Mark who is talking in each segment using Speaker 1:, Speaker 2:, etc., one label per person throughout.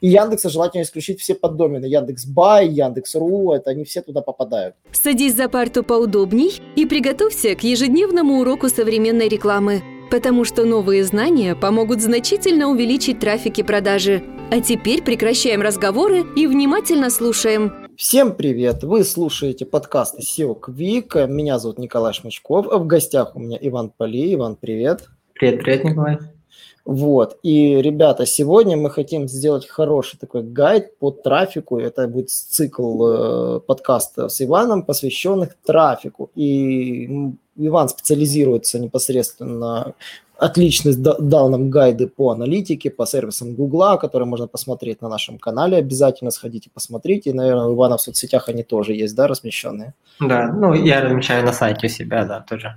Speaker 1: И Яндекса желательно исключить все поддомены. Яндекс.Бай, Яндекс.Ру, это они все туда попадают.
Speaker 2: Садись за парту поудобней и приготовься к ежедневному уроку современной рекламы. Потому что новые знания помогут значительно увеличить трафик и продажи. А теперь прекращаем разговоры и внимательно слушаем.
Speaker 1: Всем привет! Вы слушаете подкасты SEO Quick. Меня зовут Николай Шмачков. В гостях у меня Иван Поли. Иван, привет.
Speaker 3: Привет, привет, Николай.
Speaker 1: Вот. И, ребята, сегодня мы хотим сделать хороший такой гайд по трафику. Это будет цикл э, подкаста с Иваном, посвященных трафику. И Иван специализируется непосредственно отлично дал нам гайды по аналитике, по сервисам Гугла, которые можно посмотреть на нашем канале. Обязательно сходите, посмотрите. Наверное, у Ивана в соцсетях они тоже есть, да, размещенные?
Speaker 3: Да, ну, я размещаю на сайте у себя, да, тоже.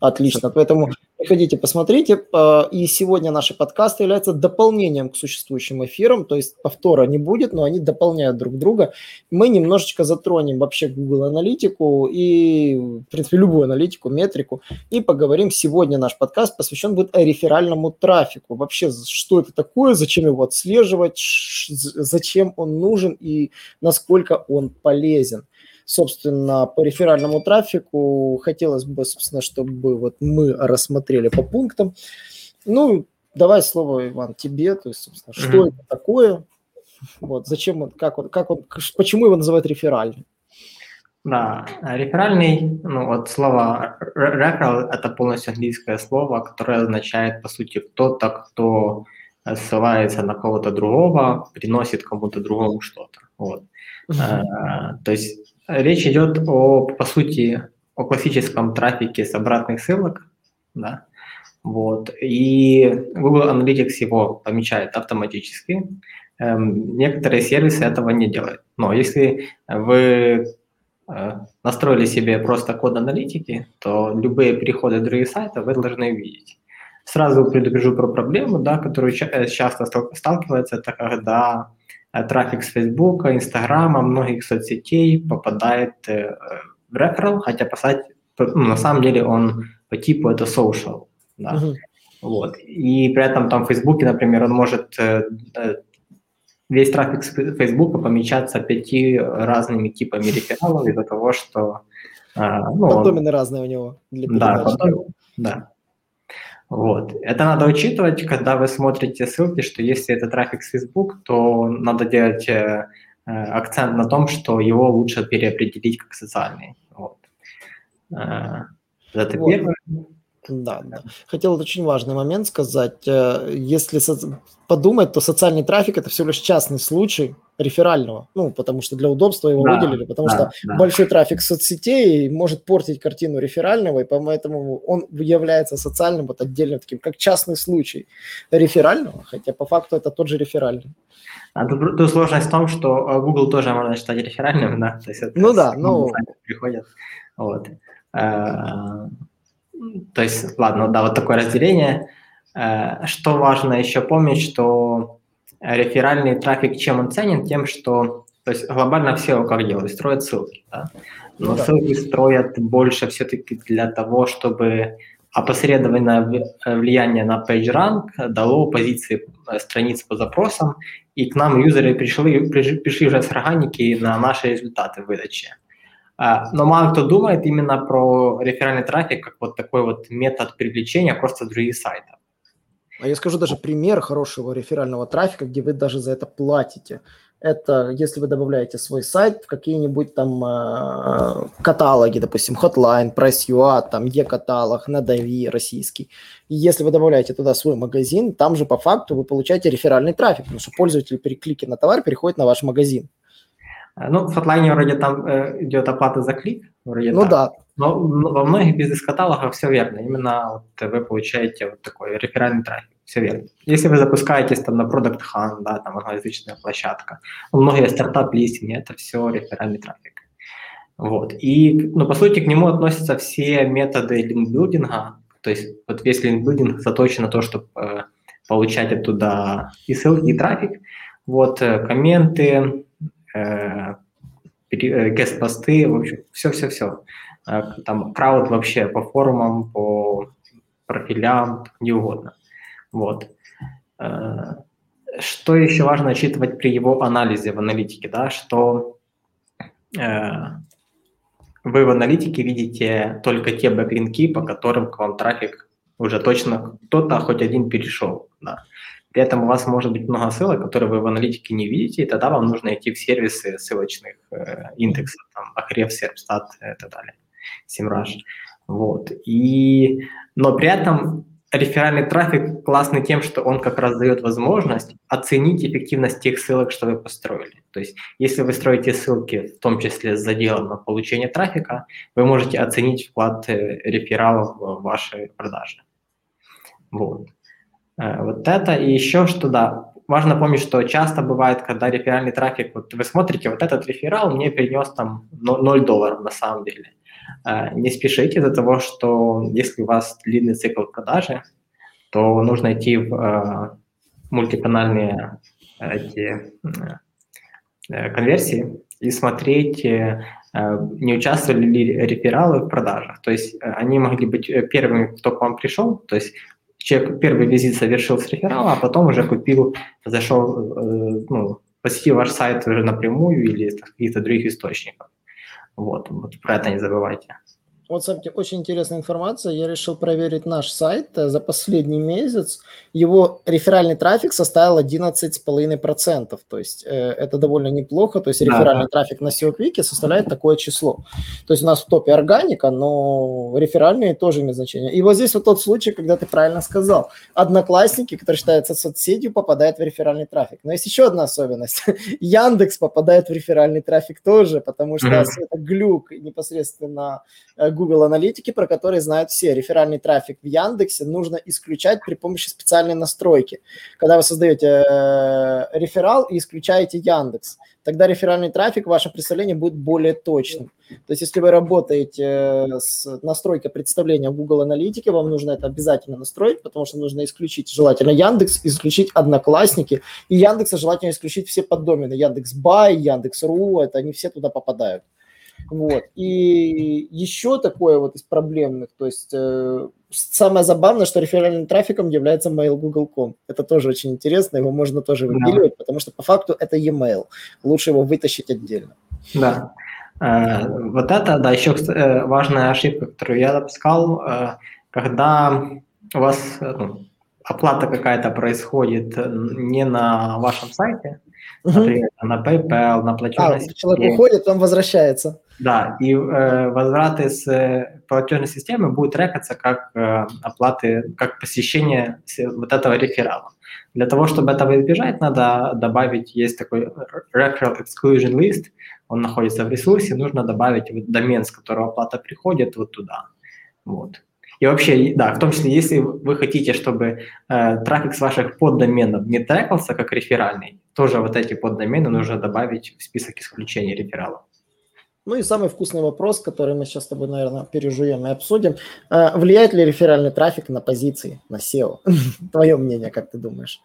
Speaker 1: Отлично. Поэтому приходите, посмотрите. А, и сегодня наши подкасты являются дополнением к существующим эфирам, то есть повтора не будет, но они дополняют друг друга. Мы немножечко затронем вообще Google аналитику и, в принципе, любую аналитику, метрику, и поговорим. Сегодня наш подкаст посвящен будет реферальному трафику. Вообще, что это такое, зачем его отслеживать, зачем он нужен и насколько он полезен собственно, по реферальному трафику хотелось бы, собственно, чтобы вот мы рассмотрели по пунктам. Ну, давай слово, Иван, тебе, то есть, собственно, что mm-hmm. это такое, вот, зачем он, как он, как он, почему его называют реферальным?
Speaker 3: Да, реферальный, ну вот слово referral – это полностью английское слово, которое означает, по сути, кто-то, кто ссылается на кого-то другого, приносит кому-то другому что-то. Вот. Uh-huh. А, то есть Речь идет о, по сути, о классическом трафике с обратных ссылок, да, вот, и Google Analytics его помечает автоматически. Эм, некоторые сервисы этого не делают. Но если вы э, настроили себе просто код аналитики, то любые переходы другие сайты вы должны увидеть. Сразу предупрежу про проблему, да, которую часто сталкивается, это когда Э, трафик с Фейсбука, Инстаграма, многих соцсетей попадает э, в реферал, хотя послать, ну, на самом деле он по типу это social. Да. Uh-huh. Вот. И при этом там в Фейсбуке, например, он может э, весь трафик с Фейсбука помечаться пяти разными типами рефералов из-за того, что...
Speaker 1: Ну, Подомены он... разные у него.
Speaker 3: Для да, потом, да. Вот. Это надо учитывать, когда вы смотрите ссылки, что если это трафик с Facebook, то надо делать э, э, акцент на том, что его лучше переопределить как социальный. Вот.
Speaker 1: Э, это вот. первое. Да, да. Хотел очень важный момент сказать. Э, если подумать, то социальный трафик – это всего лишь частный случай реферального. Ну, потому что для удобства его да, выделили, потому да, что да. большой трафик соцсетей может портить картину реферального, и поэтому он является социальным вот отдельно таким, как частный случай реферального, хотя по факту это тот же реферальный.
Speaker 3: А тут, тут сложность в том, что э, Google тоже можно считать реферальным, да?
Speaker 1: То есть это ну да, ну...
Speaker 3: Приходят. Вот. Э, то есть, ладно, да, вот такое разделение. Э, что важно еще помнить, что реферальный трафик, чем он ценен? Тем, что то есть глобально все как делают, строят ссылки, да? но ну, да. ссылки строят больше все-таки для того, чтобы опосредованное влияние на PageRank дало позиции э, страниц по запросам, и к нам юзеры пришли, пришли уже с органики на наши результаты выдачи. А, но мало кто думает именно про реферальный трафик как вот такой вот метод привлечения просто других сайтов.
Speaker 1: А я скажу даже пример хорошего реферального трафика, где вы даже за это платите. Это если вы добавляете свой сайт в какие-нибудь там э, каталоги, допустим, Hotline, Price.ua, там e-каталог, Надави российский. И если вы добавляете туда свой магазин, там же по факту вы получаете реферальный трафик, потому что пользователь при клике на товар переходит на ваш магазин.
Speaker 3: Ну, в Hotline вроде там э, идет оплата за клик. Вроде
Speaker 1: ну так. да.
Speaker 3: Но во многих бизнес-каталогах все верно. Именно вот вы получаете вот такой реферальный трафик. Все верно. Если вы запускаетесь там на Product Hunt, да, там англоязычная площадка, многие стартап-листинги, это все реферальный трафик. Вот. И, ну, по сути, к нему относятся все методы линкбилдинга. То есть вот весь линкбилдинг заточен на то, чтобы э, получать оттуда и ссылки, и трафик. Вот, э, комменты, гест-посты, в общем, все-все-все. Э, там крауд вообще по форумам, по профилям, не угодно. Вот. Э, что еще важно учитывать при его анализе в аналитике, да, что э, вы в аналитике видите только те бэклинки, по которым к вам трафик уже точно кто-то хоть один перешел. Да. При этом у вас может быть много ссылок, которые вы в аналитике не видите, и тогда вам нужно идти в сервисы ссылочных э, индексов, там, Ahrefs, Serpstat и так далее, SEMrush. Вот. И, но при этом реферальный трафик классный тем, что он как раз дает возможность оценить эффективность тех ссылок, что вы построили. То есть если вы строите ссылки, в том числе с заделом на получение трафика, вы можете оценить вклад э, рефералов в ваши продажи. Вот. Э, вот это. И еще что, да, важно помнить, что часто бывает, когда реферальный трафик, вот вы смотрите, вот этот реферал мне принес там 0 долларов на самом деле. Э, не спешите из-за того, что если у вас длинный цикл продажи, то нужно идти в э, мультиканальные эти конверсии и смотреть, не участвовали ли рефералы в продажах. То есть они могли быть первыми, кто к вам пришел, то есть человек первый визит совершил с реферала, а потом уже купил, зашел, э, ну, посетил ваш сайт уже напрямую или из каких-то других источников. Вот, вот про это не забывайте.
Speaker 1: Вот, смотрите, очень интересная информация. Я решил проверить наш сайт за последний месяц. Его реферальный трафик составил 11,5%. То есть э, это довольно неплохо. То есть реферальный да. трафик на SEO Quick составляет такое число. То есть у нас в топе органика, но реферальные тоже имеют значение. И вот здесь вот тот случай, когда ты правильно сказал. Одноклассники, которые считаются соцсетью, попадают в реферальный трафик. Но есть еще одна особенность. Яндекс попадает в реферальный трафик тоже, потому что mm-hmm. это глюк непосредственно э, Google Аналитики, про которые знают все. Реферальный трафик в Яндексе нужно исключать при помощи специальной настройки. Когда вы создаете э, реферал и исключаете Яндекс, тогда реферальный трафик в вашем будет более точным. То есть если вы работаете э, с настройкой представления Google Аналитике, вам нужно это обязательно настроить, потому что нужно исключить желательно Яндекс, исключить Одноклассники, и Яндекса желательно исключить все поддомены. Яндекс.Бай, Яндекс.Ру, это они все туда попадают. Вот. И еще такое вот из проблемных, то есть э, самое забавное, что реферальным трафиком является mail Google.com. Это тоже очень интересно, его можно тоже выпиливать, да. потому что по факту это e-mail. Лучше его вытащить отдельно.
Speaker 3: Да. Э, вот это, да, еще э, важная ошибка, которую я допускал, э, когда у вас э, ну, оплата какая-то происходит не на вашем сайте, например, угу. на PayPal, на платежной а,
Speaker 1: системе. Человек уходит, он возвращается.
Speaker 3: Да, и э, возвраты с э, платежной системы будут трекаться как э, оплаты, как посещение вот этого реферала. Для того, чтобы этого избежать, надо добавить, есть такой referral exclusion list, он находится в ресурсе, нужно добавить вот домен, с которого оплата приходит, вот туда. Вот. И вообще, да, в том числе, если вы хотите, чтобы э, трафик с ваших поддоменов не трекался как реферальный, тоже вот эти поддомены нужно добавить в список исключений рефералов.
Speaker 1: Ну и самый вкусный вопрос, который мы сейчас с тобой, наверное, пережуем и обсудим. Э, влияет ли реферальный трафик на позиции, на SEO? Твое мнение, как ты думаешь?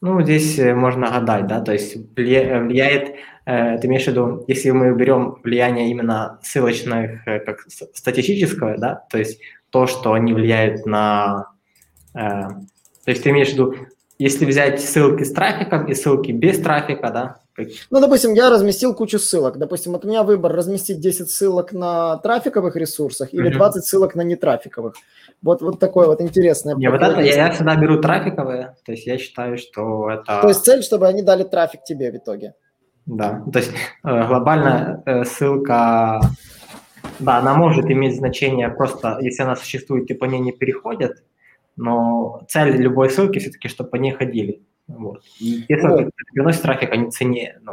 Speaker 3: Ну, здесь э, можно гадать, да, то есть влияет, э, ты имеешь в виду, если мы берем влияние именно ссылочных, как статистическое, да, то есть то, что они влияют на... то есть ты имеешь в виду, если взять ссылки с трафиком и ссылки без трафика, да,
Speaker 1: ну, допустим, я разместил кучу ссылок. Допустим, вот у меня выбор разместить 10 ссылок на трафиковых ресурсах или 20 ссылок на нетрафиковых. Вот, вот такое вот интересное.
Speaker 3: Не, вот это, я, я всегда беру трафиковые, то есть я считаю, что это...
Speaker 1: То есть цель, чтобы они дали трафик тебе в итоге.
Speaker 3: Да, то есть э, глобально э, ссылка, да, она может иметь значение просто, если она существует и по ней не переходят, но цель любой ссылки все-таки, чтобы по ней ходили. Вот. И если вот. приносит трафик, они цене. Ну,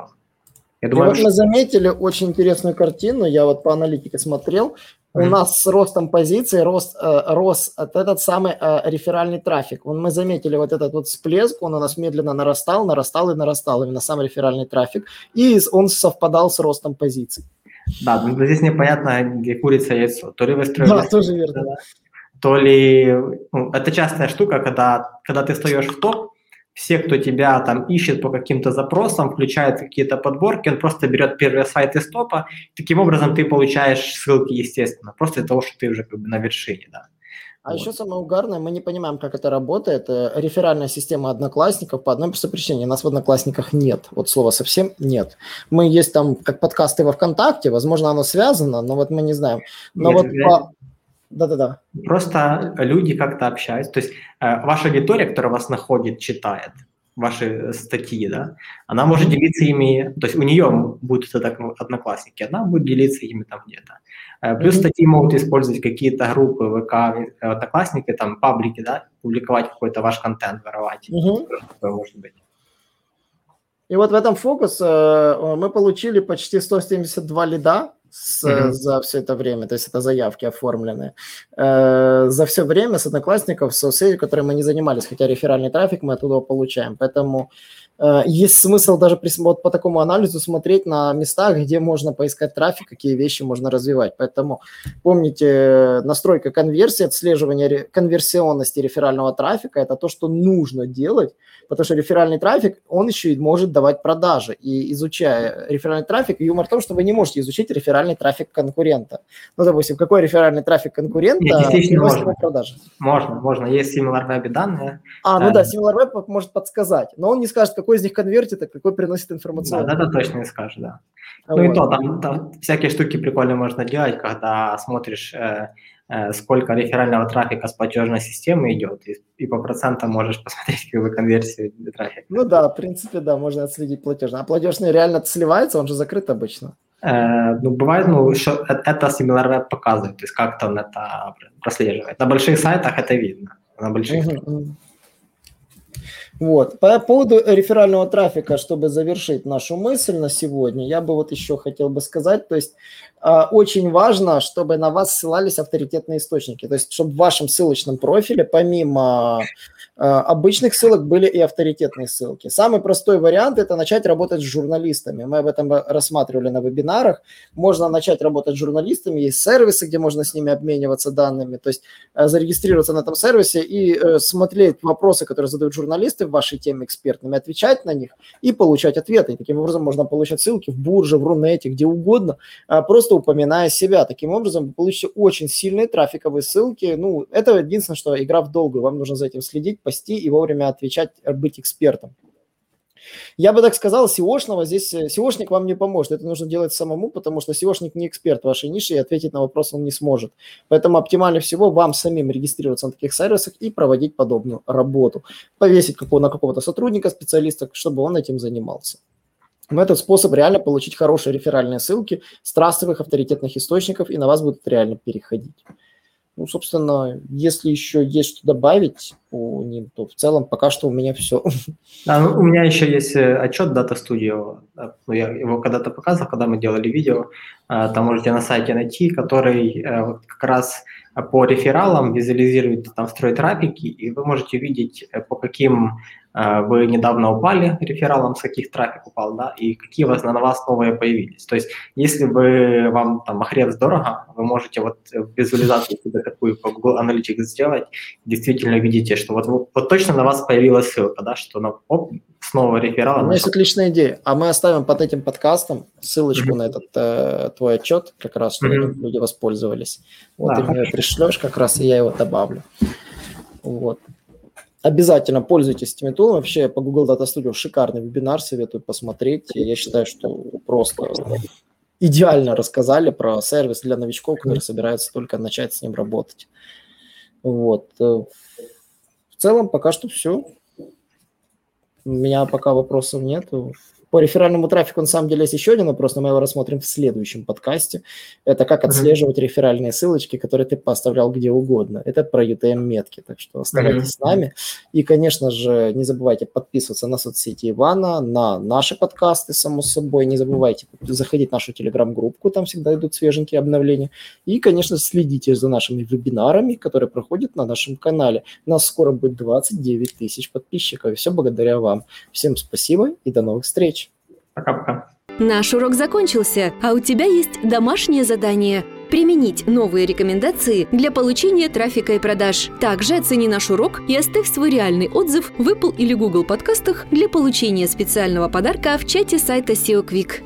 Speaker 1: я думаю, и вот что... мы заметили очень интересную картину, я вот по аналитике смотрел, mm-hmm. у нас с ростом позиции рост, э, рос этот самый э, реферальный трафик. Он, мы заметили вот этот вот всплеск, он у нас медленно нарастал, нарастал и нарастал, именно сам реферальный трафик, и он совпадал с ростом позиций.
Speaker 3: Да, но здесь непонятно, где курица яйцо. То ли вы строите...
Speaker 1: Да, тоже верно.
Speaker 3: То ли... Ну, это частая штука, когда, когда ты встаешь в топ, все, кто тебя там ищет по каким-то запросам, включает какие-то подборки, он просто берет первый сайт из топа, таким образом ты получаешь ссылки, естественно, просто из-за того, что ты уже как бы на вершине, да.
Speaker 1: А вот. еще самое угарное, мы не понимаем, как это работает. Э, реферальная система одноклассников по одной простой причине. Нас в одноклассниках нет. Вот слова совсем нет. Мы есть там как подкасты во ВКонтакте, возможно, оно связано, но вот мы не знаем. Но нет, вот по...
Speaker 3: Да-да-да. Просто люди как-то общаются. То есть э, ваша аудитория, которая вас находит, читает ваши статьи, да, она может делиться ими, то есть у нее будут это одноклассники, она будет делиться ими там где-то. Э, плюс статьи могут использовать какие-то группы ВК, э, одноклассники, там, паблики, да, публиковать какой-то ваш контент, воровать. Mm-hmm. может быть.
Speaker 1: И вот в этом фокус э, мы получили почти 172 лида с, mm-hmm. за все это время, то есть это заявки оформленные. За все время с одноклассников, с соцсетью, которые мы не занимались, хотя реферальный трафик мы оттуда получаем. Поэтому Э, есть смысл даже вот по такому анализу смотреть на местах, где можно поискать трафик, какие вещи можно развивать. Поэтому помните, настройка конверсии, отслеживание конверсионности реферального трафика – это то, что нужно делать, потому что реферальный трафик, он еще и может давать продажи. И изучая реферальный трафик, юмор в том, что вы не можете изучить реферальный трафик конкурента. Ну, допустим, какой реферальный трафик конкурента
Speaker 3: Нет, можно. продажи? Можно, можно. Есть SimilarWeb данные.
Speaker 1: А, ну да, SimilarWeb может подсказать, но он не скажет, какой из них конвертит, а какой приносит информацию.
Speaker 3: Да, это точно не скажешь, да. Вот. Ну и то, там, там всякие штуки прикольные можно делать, когда смотришь, э, э, сколько реферального трафика с платежной системы идет, и, и по процентам можешь посмотреть как бы конверсию трафика.
Speaker 1: Ну да, в принципе, да, можно отследить платежный. А платежный реально сливается, он же закрыт обычно.
Speaker 3: Э, ну, бывает, ну, что э, это SimilarWeb показывает, то есть как-то он это прослеживает. На больших сайтах это видно, на больших. Uh-huh.
Speaker 1: Вот. По поводу реферального трафика, чтобы завершить нашу мысль на сегодня, я бы вот еще хотел бы сказать, то есть э, очень важно, чтобы на вас ссылались авторитетные источники, то есть чтобы в вашем ссылочном профиле помимо обычных ссылок были и авторитетные ссылки. Самый простой вариант – это начать работать с журналистами. Мы об этом рассматривали на вебинарах. Можно начать работать с журналистами. Есть сервисы, где можно с ними обмениваться данными. То есть э, зарегистрироваться на этом сервисе и э, смотреть вопросы, которые задают журналисты в вашей теме экспертными, отвечать на них и получать ответы. И таким образом можно получать ссылки в бурже, в Рунете, где угодно, просто упоминая себя. Таким образом вы получите очень сильные трафиковые ссылки. Ну, это единственное, что игра в долгую. Вам нужно за этим следить, спасти и вовремя отвечать, э, быть экспертом. Я бы так сказал, SEOшного здесь, SEOшник э, вам не поможет. Это нужно делать самому, потому что SEOшник не эксперт вашей нише и ответить на вопрос он не сможет. Поэтому оптимальнее всего вам самим регистрироваться на таких сервисах и проводить подобную работу. Повесить какого, на какого-то сотрудника, специалиста, чтобы он этим занимался. Но этот способ реально получить хорошие реферальные ссылки с трассовых авторитетных источников, и на вас будут реально переходить. Ну, собственно, если еще есть что добавить по ним, то в целом пока что у меня все.
Speaker 3: Да, ну, у меня еще есть э, отчет Data Studio. Ну, я его когда-то показывал, когда мы делали видео. А, там можете на сайте найти, который э, как раз по рефералам визуализирует, там строит трафики, и вы можете видеть, э, по каким Э, вы недавно упали рефералом, с каких трафик упал, да, и какие у вас на вас новые появились. То есть, если бы вам там охрен дорого, вы можете вот визуализацию себе такую по Google Analytics сделать, действительно видите, что вот, вот точно на вас появилась ссылка, да, что на, оп, снова реферал.
Speaker 1: У меня есть отличная идея. А мы оставим под этим подкастом ссылочку mm-hmm. на этот э, твой отчет, как раз, чтобы mm-hmm. люди воспользовались. Вот да, ты мне пришлешь как раз, и я его добавлю. Вот. Обязательно пользуйтесь этими тулами. Вообще по Google Data Studio шикарный вебинар, советую посмотреть. Я считаю, что просто идеально рассказали про сервис для новичков, которые собираются только начать с ним работать. Вот. В целом пока что все. У меня пока вопросов нет. По реферальному трафику, на самом деле, есть еще один вопрос, но мы его рассмотрим в следующем подкасте. Это как отслеживать mm-hmm. реферальные ссылочки, которые ты поставлял где угодно. Это про UTM-метки, так что оставайтесь mm-hmm. с нами. И, конечно же, не забывайте подписываться на соцсети Ивана, на наши подкасты, само собой. Не забывайте заходить в нашу телеграм-группу, там всегда идут свеженькие обновления. И, конечно, следите за нашими вебинарами, которые проходят на нашем канале. У нас скоро будет 29 тысяч подписчиков, и все благодаря вам. Всем спасибо и до новых встреч.
Speaker 3: Пока-пока.
Speaker 2: Наш урок закончился, а у тебя есть домашнее задание – применить новые рекомендации для получения трафика и продаж. Также оцени наш урок и оставь свой реальный отзыв в Apple или Google подкастах для получения специального подарка в чате сайта SEO Quick.